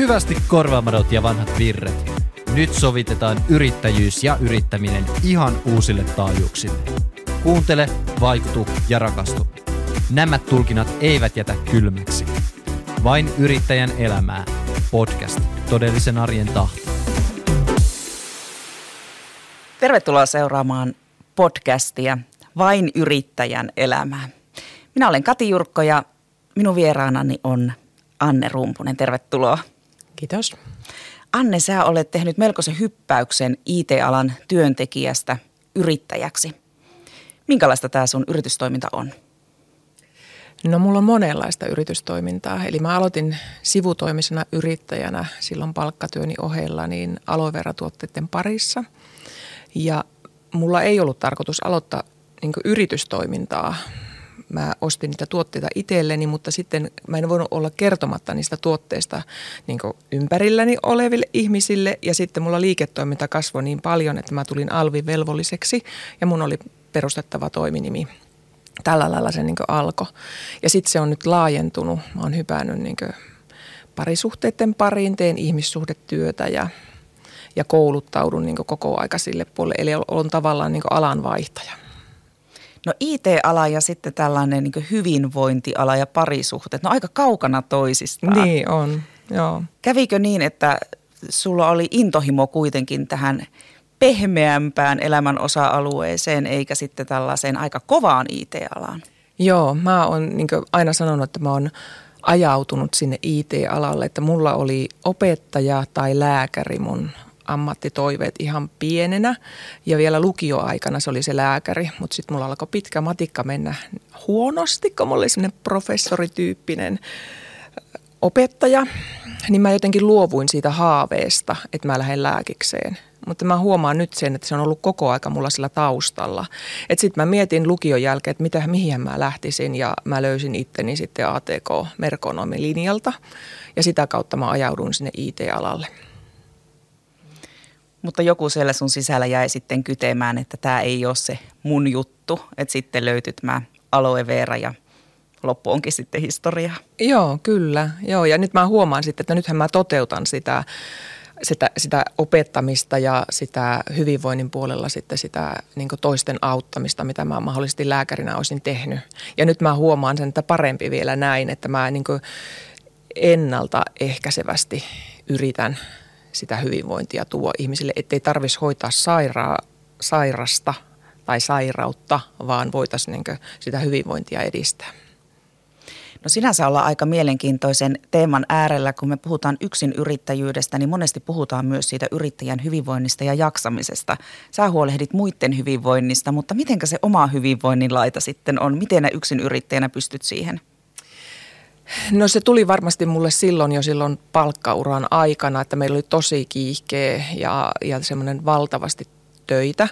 Hyvästi korvaamadot ja vanhat virret. Nyt sovitetaan yrittäjyys ja yrittäminen ihan uusille taajuuksille. Kuuntele, vaikutu ja rakastu. Nämä tulkinnat eivät jätä kylmäksi. Vain yrittäjän elämää. Podcast. Todellisen arjen tahto. Tervetuloa seuraamaan podcastia Vain yrittäjän elämää. Minä olen Kati Jurkko ja minun vieraanani on Anne Rumpunen. Tervetuloa. Kiitos. Anne, sä olet tehnyt melkoisen hyppäyksen IT-alan työntekijästä yrittäjäksi. Minkälaista tämä sun yritystoiminta on? No mulla on monenlaista yritystoimintaa. Eli mä aloitin sivutoimisena yrittäjänä silloin palkkatyöni ohella niin aloe tuotteiden parissa. Ja mulla ei ollut tarkoitus aloittaa niin yritystoimintaa mä ostin niitä tuotteita itselleni, mutta sitten mä en voinut olla kertomatta niistä tuotteista niin ympärilläni oleville ihmisille. Ja sitten mulla liiketoiminta kasvoi niin paljon, että mä tulin alvivelvolliseksi ja mun oli perustettava toiminimi. Tällä lailla se niin alkoi. Ja sitten se on nyt laajentunut. Mä oon hypännyt niin parisuhteiden pariin, teen ihmissuhdetyötä ja, ja kouluttaudun niin koko aika sille puolelle. Eli olen tavallaan niin alanvaihtaja. No IT-ala ja sitten tällainen niin hyvinvointiala ja parisuhteet, no aika kaukana toisistaan. Niin on, joo. Kävikö niin, että sulla oli intohimo kuitenkin tähän pehmeämpään elämän osa-alueeseen, eikä sitten tällaiseen aika kovaan IT-alaan? Joo, mä oon niin aina sanonut, että mä oon ajautunut sinne IT-alalle, että mulla oli opettaja tai lääkäri mun ammattitoiveet ihan pienenä ja vielä lukioaikana se oli se lääkäri, mutta sitten mulla alkoi pitkä matikka mennä huonosti, kun mulla oli sellainen professorityyppinen opettaja, niin mä jotenkin luovuin siitä haaveesta, että mä lähden lääkikseen. Mutta mä huomaan nyt sen, että se on ollut koko aika mulla sillä taustalla. Että sitten mä mietin lukion jälkeen, että mitä, mihin mä lähtisin ja mä löysin itteni sitten ATK-merkonomilinjalta ja sitä kautta mä ajaudun sinne IT-alalle. Mutta joku siellä sun sisällä jäi sitten kytemään, että tämä ei ole se mun juttu. Että sitten löytyy tämä aloe vera ja loppu onkin sitten historia. Joo, kyllä. Joo, ja nyt mä huomaan sitten, että nythän mä toteutan sitä, sitä, sitä opettamista ja sitä hyvinvoinnin puolella sitten sitä niin toisten auttamista, mitä mä mahdollisesti lääkärinä olisin tehnyt. Ja nyt mä huomaan sen, että parempi vielä näin, että mä niin ennaltaehkäisevästi yritän – sitä hyvinvointia tuo ihmisille, ettei tarvitsisi hoitaa sairaa, sairasta tai sairautta, vaan voitaisiin niin sitä hyvinvointia edistää. No sinänsä ollaan aika mielenkiintoisen teeman äärellä, kun me puhutaan yksin yrittäjyydestä, niin monesti puhutaan myös siitä yrittäjän hyvinvoinnista ja jaksamisesta. Sä huolehdit muiden hyvinvoinnista, mutta mitenkä se oma hyvinvoinnin laita sitten on? Miten yksin yrittäjänä pystyt siihen? No se tuli varmasti mulle silloin jo silloin palkkauran aikana, että meillä oli tosi kiihkeä ja, ja semmoinen valtavasti töitä,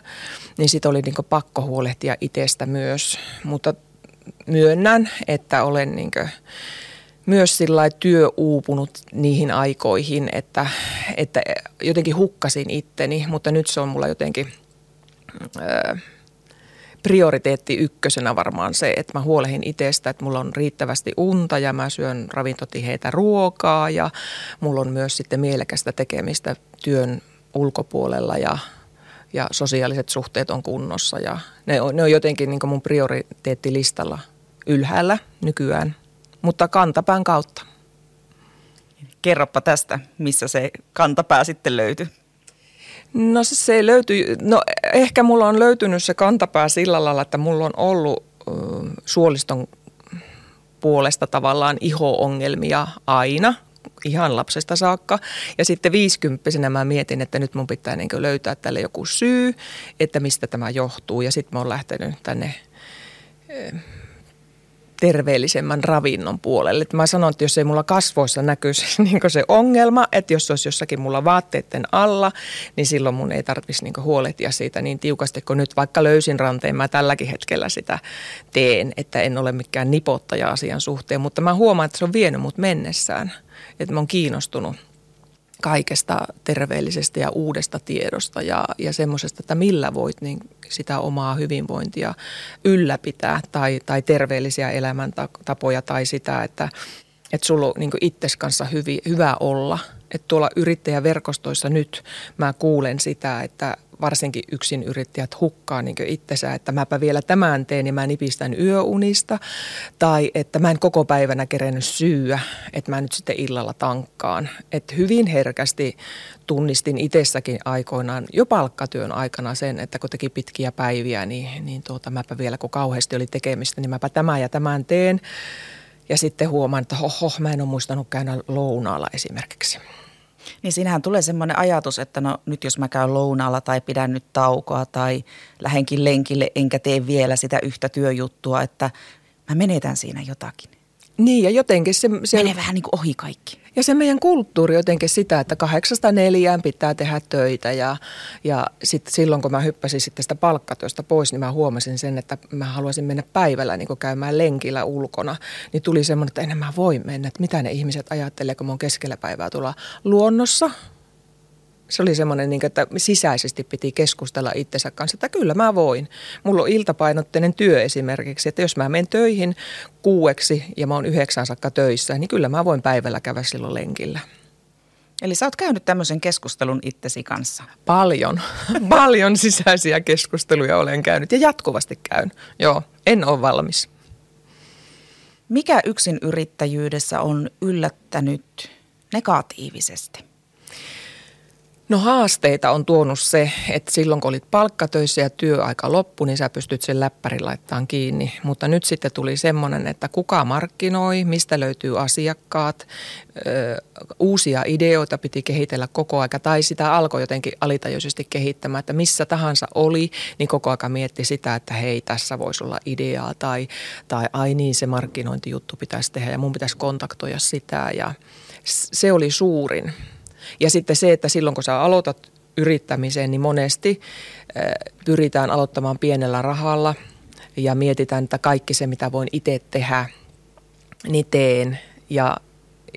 niin sitten oli niin pakko huolehtia itsestä myös. Mutta myönnän, että olen niin myös sillä työuupunut niihin aikoihin, että, että jotenkin hukkasin itteni, mutta nyt se on mulla jotenkin... Öö, prioriteetti ykkösenä varmaan se, että mä huolehin itsestä, että mulla on riittävästi unta ja mä syön ravintotiheitä ruokaa ja mulla on myös sitten mielekästä tekemistä työn ulkopuolella ja, ja sosiaaliset suhteet on kunnossa ja ne on, ne on jotenkin niin mun prioriteettilistalla ylhäällä nykyään, mutta kantapään kautta. Kerropa tästä, missä se kantapää sitten löytyy. No se, se löytyy, no ehkä mulla on löytynyt se kantapää sillä lailla, että mulla on ollut ö, suoliston puolesta tavallaan iho-ongelmia aina, ihan lapsesta saakka. Ja sitten viisikymppisenä mä mietin, että nyt mun pitää niin löytää tälle joku syy, että mistä tämä johtuu. Ja sitten mä oon lähtenyt tänne terveellisemmän ravinnon puolelle. Et mä sanon, että jos ei mulla kasvoissa näkyisi niin se ongelma, että jos se olisi jossakin mulla vaatteiden alla, niin silloin mun ei tarvitsisi niin huolehtia siitä niin tiukasti, kun nyt. Vaikka löysin ranteen, mä tälläkin hetkellä sitä teen, että en ole mikään nipottaja asian suhteen, mutta mä huomaan, että se on vienyt mut mennessään, että mä oon kiinnostunut kaikesta terveellisestä ja uudesta tiedosta ja, ja semmoisesta, että millä voit niin sitä omaa hyvinvointia ylläpitää tai, tai terveellisiä elämäntapoja tai sitä, että, että sulla on niin itses kanssa hyvi, hyvä olla Että tuolla yrittäjäverkostoissa nyt mä kuulen sitä, että varsinkin yksin yrittäjät hukkaa niin itsensä, että mäpä vielä tämän teen ja mä nipistän yöunista. Tai että mä en koko päivänä kerennyt syyä, että mä nyt sitten illalla tankkaan. Että hyvin herkästi tunnistin itsessäkin aikoinaan jo palkkatyön aikana sen, että kun teki pitkiä päiviä, niin, niin tuota, mäpä vielä kun kauheasti oli tekemistä, niin mäpä tämän ja tämän teen. Ja sitten huomaan, että hoho, mä en ole muistanut käydä lounaalla esimerkiksi. Niin siinähän tulee semmoinen ajatus, että no nyt jos mä käyn lounaalla tai pidän nyt taukoa tai lähenkin lenkille enkä tee vielä sitä yhtä työjuttua, että mä menetän siinä jotakin. Niin ja jotenkin se... se Menee vähän niin kuin ohi kaikki. Ja se meidän kulttuuri jotenkin sitä, että kahdeksasta neljään pitää tehdä töitä ja, ja sit silloin kun mä hyppäsin sitten sitä palkkatyöstä pois, niin mä huomasin sen, että mä haluaisin mennä päivällä niin käymään lenkillä ulkona. Niin tuli semmoinen, että enää mä voi mennä, että mitä ne ihmiset ajattelee, kun mä oon keskellä päivää tulla luonnossa – se oli semmoinen, niin että sisäisesti piti keskustella itsensä kanssa, että kyllä mä voin. Mulla on iltapainotteinen työ esimerkiksi, että jos mä menen töihin kuueksi ja mä oon yhdeksän saakka töissä, niin kyllä mä voin päivällä käydä silloin lenkillä. Eli sä oot käynyt tämmöisen keskustelun itsesi kanssa? Paljon. Paljon sisäisiä keskusteluja olen käynyt ja jatkuvasti käyn. Joo, en ole valmis. Mikä yksin yrittäjyydessä on yllättänyt negatiivisesti? No haasteita on tuonut se, että silloin kun olit palkkatöissä ja työaika loppu, niin sä pystyt sen läppärin laittamaan kiinni. Mutta nyt sitten tuli semmoinen, että kuka markkinoi, mistä löytyy asiakkaat, ö, uusia ideoita piti kehitellä koko aika tai sitä alkoi jotenkin alitajuisesti kehittämään, että missä tahansa oli, niin koko aika mietti sitä, että hei tässä voisi olla ideaa tai, tai ai niin se markkinointijuttu pitäisi tehdä ja mun pitäisi kontaktoida sitä ja se oli suurin ja sitten se, että silloin kun sä aloitat yrittämiseen, niin monesti pyritään aloittamaan pienellä rahalla ja mietitään, että kaikki se, mitä voin itse tehdä, niin teen. Ja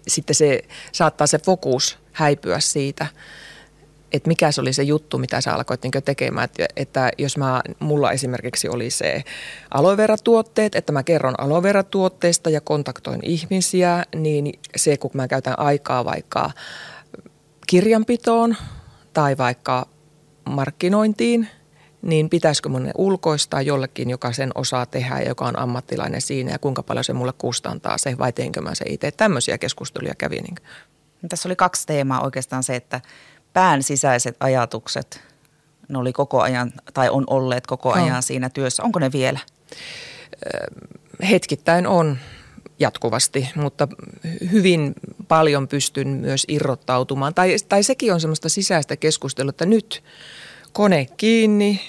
sitten se saattaa se fokus häipyä siitä, että mikä se oli se juttu, mitä sä alkoit niin tekemään. Että, että jos mä, mulla esimerkiksi oli se aloe tuotteet, että mä kerron aloe tuotteista ja kontaktoin ihmisiä, niin se kun mä käytän aikaa vaikka kirjanpitoon tai vaikka markkinointiin, niin pitäisikö mun ulkoistaa jollekin, joka sen osaa tehdä ja joka on ammattilainen siinä ja kuinka paljon se mulle kustantaa se vai teinkö mä se itse. Tämmöisiä keskusteluja kävi. Niin. Tässä oli kaksi teemaa oikeastaan se, että pään sisäiset ajatukset, ne oli koko ajan tai on olleet koko ajan no. siinä työssä. Onko ne vielä? Hetkittäin on jatkuvasti, mutta hyvin paljon pystyn myös irrottautumaan. Tai, tai sekin on semmoista sisäistä keskustelua, että nyt kone kiinni,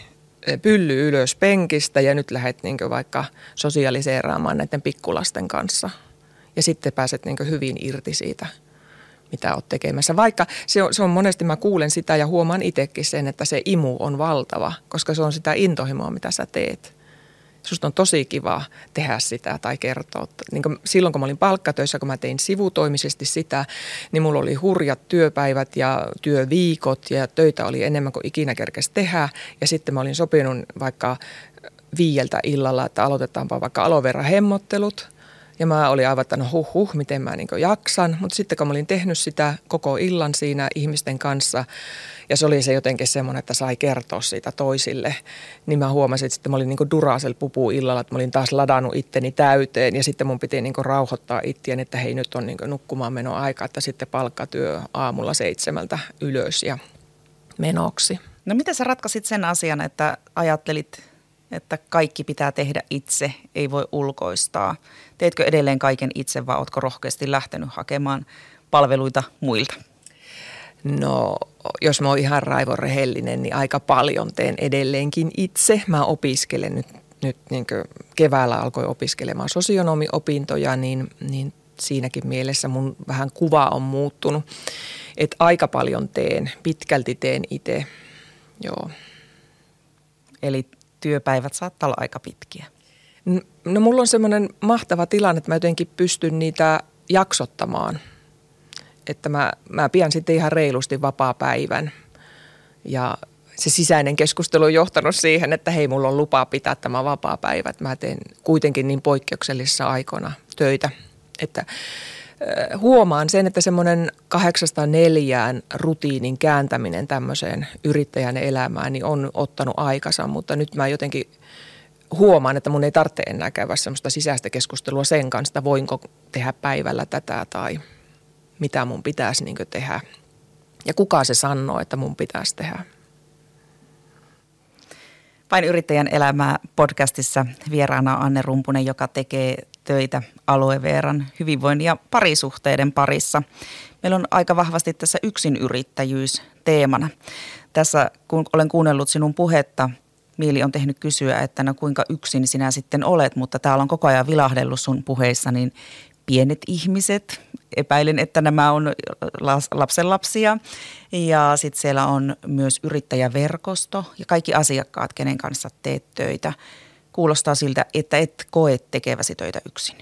pylly ylös penkistä ja nyt lähdet niin vaikka sosiaaliseeraamaan näiden pikkulasten kanssa. Ja sitten pääset niin hyvin irti siitä, mitä olet tekemässä. Vaikka se on, se on monesti, mä kuulen sitä ja huomaan itsekin sen, että se imu on valtava, koska se on sitä intohimoa, mitä sä teet susta on tosi kiva tehdä sitä tai kertoa. Niin kuin silloin kun mä olin palkkatöissä, kun mä tein sivutoimisesti sitä, niin mulla oli hurjat työpäivät ja työviikot ja töitä oli enemmän kuin ikinä kerkesi tehdä. Ja sitten mä olin sopinut vaikka viieltä illalla, että aloitetaanpa vaikka alovera hemmottelut. Ja mä olin aivan, että no huh huh, miten mä niin jaksan. Mutta sitten kun mä olin tehnyt sitä koko illan siinä ihmisten kanssa, ja se oli se jotenkin semmoinen, että sai kertoa siitä toisille. Niin mä huomasin, että sitten mä olin niin Duracell pupu illalla, että mä olin taas ladannut itteni täyteen. Ja sitten mun piti niin rauhoittaa ittien, että hei nyt on niin nukkumaan meno aika, että sitten palkkatyö aamulla seitsemältä ylös ja menoksi. No miten sä ratkasit sen asian, että ajattelit, että kaikki pitää tehdä itse, ei voi ulkoistaa. Teetkö edelleen kaiken itse vai ootko rohkeasti lähtenyt hakemaan palveluita muilta? No, jos mä oon ihan raivon rehellinen, niin aika paljon teen edelleenkin itse. Mä opiskelen nyt, nyt niin keväällä alkoi opiskelemaan sosionomiopintoja, niin, niin siinäkin mielessä mun vähän kuva on muuttunut. Että aika paljon teen, pitkälti teen itse, joo. Eli työpäivät saattaa olla aika pitkiä. No mulla on semmoinen mahtava tilanne, että mä jotenkin pystyn niitä jaksottamaan – että mä, mä pian sitten ihan reilusti vapaa-päivän. Ja se sisäinen keskustelu on johtanut siihen, että hei, mulla on lupa pitää tämä vapaa-päivä. Mä teen kuitenkin niin poikkeuksellisissa aikoina töitä, että huomaan sen, että semmoinen kahdeksasta neljään rutiinin kääntäminen tämmöiseen yrittäjän elämään niin on ottanut aikansa, mutta nyt mä jotenkin huomaan, että mun ei tarvitse enää käydä semmoista sisäistä keskustelua sen kanssa, että voinko tehdä päivällä tätä tai mitä mun pitäisi niin tehdä. Ja kuka se sanoo, että mun pitäisi tehdä. Vain yrittäjän elämää podcastissa vieraana Anne Rumpunen, joka tekee töitä alueveeran hyvinvoinnin ja parisuhteiden parissa. Meillä on aika vahvasti tässä yksinyrittäjyys teemana. Tässä kun olen kuunnellut sinun puhetta, mieli on tehnyt kysyä, että no kuinka yksin sinä sitten olet, mutta täällä on koko ajan vilahdellut sun puheissa, niin pienet ihmiset, epäilen, että nämä on lapsenlapsia. Ja sitten siellä on myös yrittäjäverkosto ja kaikki asiakkaat, kenen kanssa teet töitä. Kuulostaa siltä, että et koe tekeväsi töitä yksin.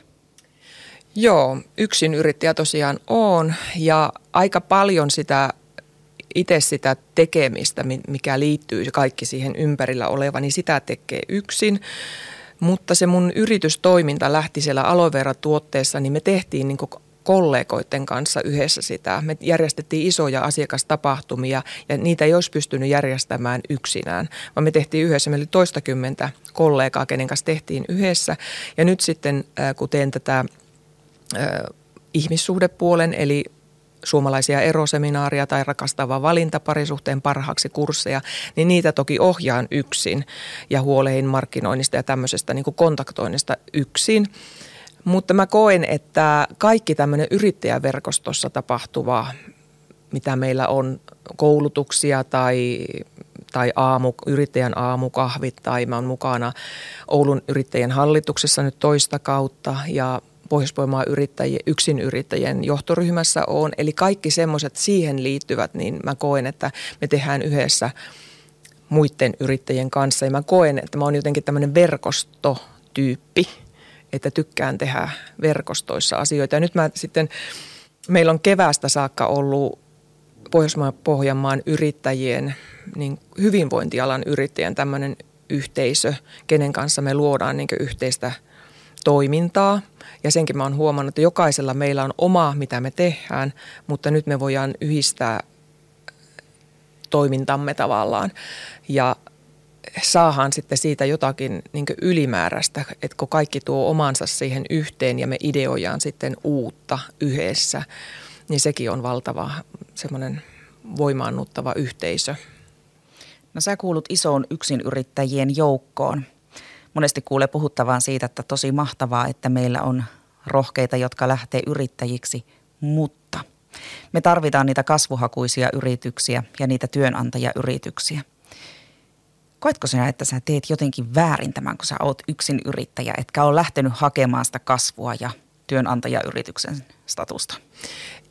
Joo, yksin yrittäjä tosiaan on ja aika paljon sitä itse sitä tekemistä, mikä liittyy kaikki siihen ympärillä oleva, niin sitä tekee yksin. Mutta se mun yritystoiminta lähti siellä aloe tuotteessa, niin me tehtiin niin kollegoiden kanssa yhdessä sitä. Me järjestettiin isoja asiakastapahtumia ja niitä ei olisi pystynyt järjestämään yksinään, vaan me tehtiin yhdessä. Meillä oli toistakymmentä kollegaa, kenen kanssa tehtiin yhdessä. Ja nyt sitten, kun teen tätä ihmissuhdepuolen, eli suomalaisia eroseminaaria tai rakastava valinta parisuhteen parhaaksi kursseja, niin niitä toki ohjaan yksin ja huolehin markkinoinnista ja tämmöisestä niin kontaktoinnista yksin. Mutta mä koen, että kaikki tämmöinen yrittäjäverkostossa tapahtuva, mitä meillä on koulutuksia tai tai aamu, yrittäjän aamukahvit tai mä oon mukana Oulun yrittäjän hallituksessa nyt toista kautta ja Pohjois-Pohjanmaan yrittäjien, yksin yrittäjien johtoryhmässä on. Eli kaikki semmoiset siihen liittyvät, niin mä koen, että me tehdään yhdessä muiden yrittäjien kanssa. Ja mä koen, että mä oon jotenkin tämmöinen verkostotyyppi, että tykkään tehdä verkostoissa asioita. Ja nyt mä sitten, meillä on kevästä saakka ollut Pohjois-Pohjanmaan yrittäjien, niin hyvinvointialan yrittäjän tämmöinen yhteisö, kenen kanssa me luodaan niin yhteistä toimintaa – ja senkin mä oon huomannut, että jokaisella meillä on oma, mitä me tehdään, mutta nyt me voidaan yhdistää toimintamme tavallaan. Ja saahan sitten siitä jotakin niin ylimääräistä, että kun kaikki tuo omansa siihen yhteen ja me ideoidaan sitten uutta yhdessä, niin sekin on valtava semmoinen voimaannuttava yhteisö. No sä kuulut isoon yksinyrittäjien joukkoon monesti kuulee puhuttavan siitä, että tosi mahtavaa, että meillä on rohkeita, jotka lähtee yrittäjiksi, mutta me tarvitaan niitä kasvuhakuisia yrityksiä ja niitä työnantajayrityksiä. Koetko sinä, että sä teet jotenkin väärin tämän, kun sä oot yksin yrittäjä, etkä ole lähtenyt hakemaan sitä kasvua ja työnantajayrityksen statusta?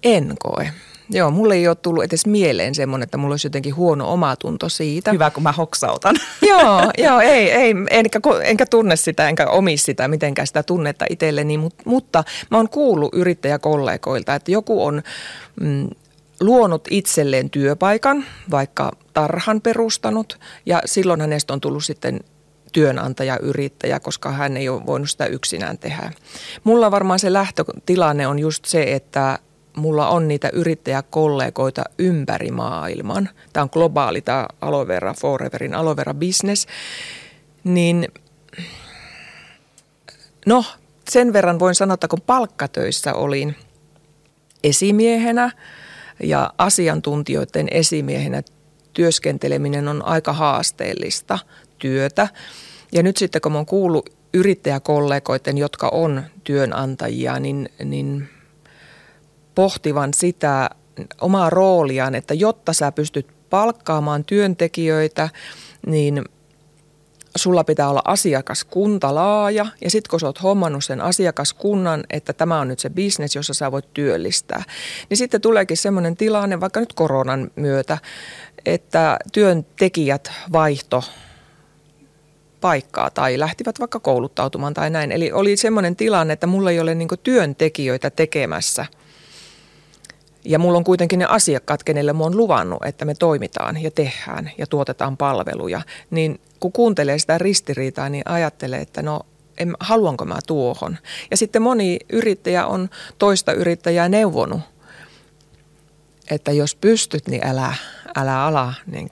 En koe. Joo, mulle ei ole tullut edes mieleen semmoinen, että mulla olisi jotenkin huono omatunto siitä. Hyvä, kun mä hoksautan. joo, joo, ei, ei enkä, enkä tunne sitä, enkä omi sitä mitenkään sitä tunnetta itselleni, mutta, mutta mä oon kuullut yrittäjäkollegoilta, että joku on mm, luonut itselleen työpaikan, vaikka tarhan perustanut, ja silloin hänestä on tullut sitten työnantaja, yrittäjä, koska hän ei ole voinut sitä yksinään tehdä. Mulla varmaan se lähtötilanne on just se, että mulla on niitä yrittäjäkollegoita ympäri maailman. Tämä on globaali, tämä Aloe Vera Foreverin Aloe Vera Business. Niin no, sen verran voin sanoa, että kun palkkatöissä olin esimiehenä ja asiantuntijoiden esimiehenä työskenteleminen on aika haasteellista työtä. Ja nyt sitten kun mä oon kuullut yrittäjäkollegoiden, jotka on työnantajia, niin, niin pohtivan sitä omaa rooliaan, että jotta sä pystyt palkkaamaan työntekijöitä, niin sulla pitää olla asiakaskunta laaja ja sitten kun sä oot hommannut sen asiakaskunnan, että tämä on nyt se bisnes, jossa sä voit työllistää, niin sitten tuleekin semmoinen tilanne vaikka nyt koronan myötä, että työntekijät vaihto paikkaa tai lähtivät vaikka kouluttautumaan tai näin. Eli oli semmoinen tilanne, että mulla ei ole niin työntekijöitä tekemässä – ja mulla on kuitenkin ne asiakkaat, kenelle mä oon luvannut, että me toimitaan ja tehdään ja tuotetaan palveluja. Niin kun kuuntelee sitä ristiriitaa, niin ajattelee, että no en, haluanko mä tuohon. Ja sitten moni yrittäjä on toista yrittäjää neuvonut, että jos pystyt, niin älä, älä ala niin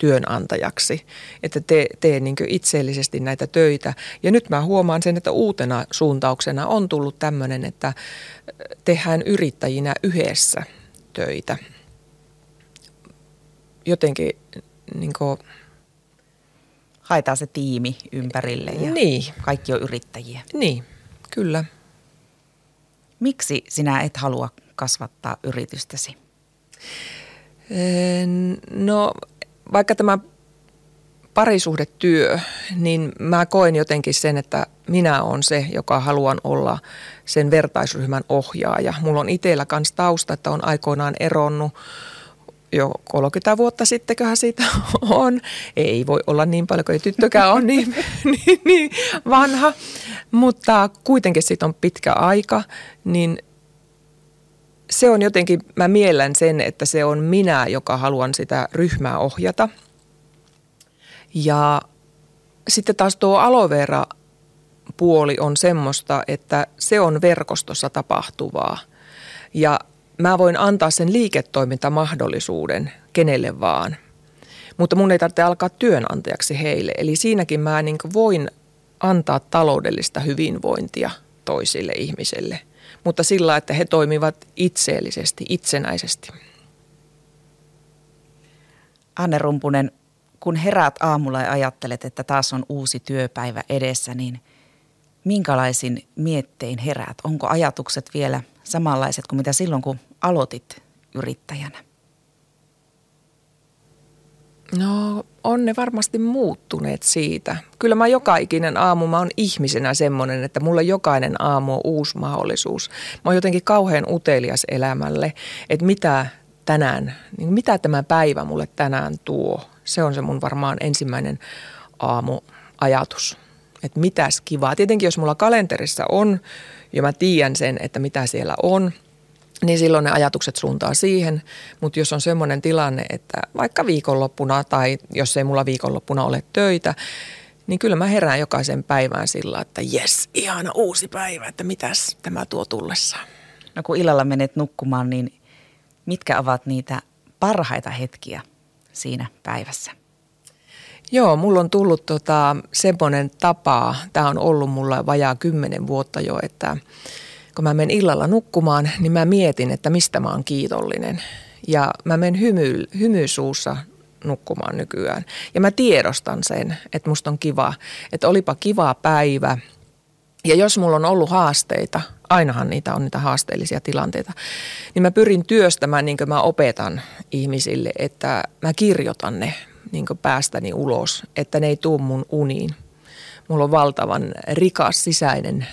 työnantajaksi, että tee, tee niin itsellisesti näitä töitä. Ja nyt mä huomaan sen, että uutena suuntauksena on tullut tämmöinen, että tehdään yrittäjinä yhdessä töitä. Jotenkin niin kuin, Haetaan se tiimi ympärille ja niin. kaikki on yrittäjiä. Niin, kyllä. Miksi sinä et halua kasvattaa yritystäsi? No vaikka tämä parisuhdetyö, niin mä koen jotenkin sen, että minä olen se, joka haluan olla sen vertaisryhmän ohjaaja. Mulla on itsellä kanssa tausta, että on aikoinaan eronnut jo 30 vuotta sittenköhän siitä on. Ei voi olla niin paljon, kun ei tyttökään ole niin, niin, niin vanha. Mutta kuitenkin siitä on pitkä aika, niin se on jotenkin, mä miellän sen, että se on minä, joka haluan sitä ryhmää ohjata. Ja sitten taas tuo aloe vera puoli on semmoista, että se on verkostossa tapahtuvaa. Ja mä voin antaa sen liiketoimintamahdollisuuden kenelle vaan. Mutta mun ei tarvitse alkaa työnantajaksi heille. Eli siinäkin mä niin voin antaa taloudellista hyvinvointia toisille ihmisille – mutta sillä, että he toimivat itseellisesti, itsenäisesti. Anne Rumpunen, kun heräät aamulla ja ajattelet, että taas on uusi työpäivä edessä, niin minkälaisin miettein heräät? Onko ajatukset vielä samanlaiset kuin mitä silloin, kun aloitit yrittäjänä? No on ne varmasti muuttuneet siitä. Kyllä mä joka ikinen aamu, mä oon ihmisenä semmoinen, että mulle jokainen aamu on uusi mahdollisuus. Mä oon jotenkin kauhean utelias elämälle, että mitä tänään, niin mitä tämä päivä mulle tänään tuo. Se on se mun varmaan ensimmäinen aamuajatus. Että mitäs kivaa. Tietenkin jos mulla kalenterissa on, ja mä tiedän sen, että mitä siellä on – niin silloin ne ajatukset suuntaa siihen. Mutta jos on semmoinen tilanne, että vaikka viikonloppuna tai jos ei mulla viikonloppuna ole töitä, niin kyllä mä herään jokaisen päivään sillä, että jes, ihana uusi päivä, että mitäs tämä tuo tullessaan. No kun illalla menet nukkumaan, niin mitkä ovat niitä parhaita hetkiä siinä päivässä? Joo, mulla on tullut tota, semmoinen tapa, tämä on ollut mulla vajaa kymmenen vuotta jo, että – kun mä menen illalla nukkumaan, niin mä mietin, että mistä mä oon kiitollinen. Ja mä menen hymy, hymysuussa nukkumaan nykyään. Ja mä tiedostan sen, että musta on kiva, että olipa kiva päivä. Ja jos mulla on ollut haasteita, ainahan niitä on niitä haasteellisia tilanteita, niin mä pyrin työstämään niin kuin mä opetan ihmisille, että mä kirjoitan ne niin päästäni ulos, että ne ei tuu mun uniin. Mulla on valtavan rikas sisäinen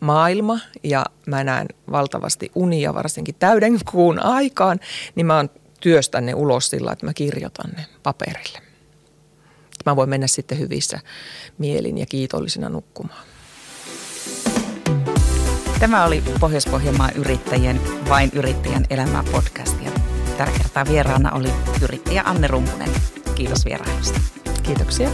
maailma ja mä näen valtavasti unia varsinkin täyden kuun aikaan, niin mä oon työstän ne ulos sillä, että mä kirjoitan ne paperille. Mä voin mennä sitten hyvissä mielin ja kiitollisina nukkumaan. Tämä oli Pohjois-Pohjanmaan yrittäjien Vain yrittäjän elämää podcast ja tällä kertaa vieraana oli yrittäjä Anne Rumpunen. Kiitos vierailusta. Kiitoksia.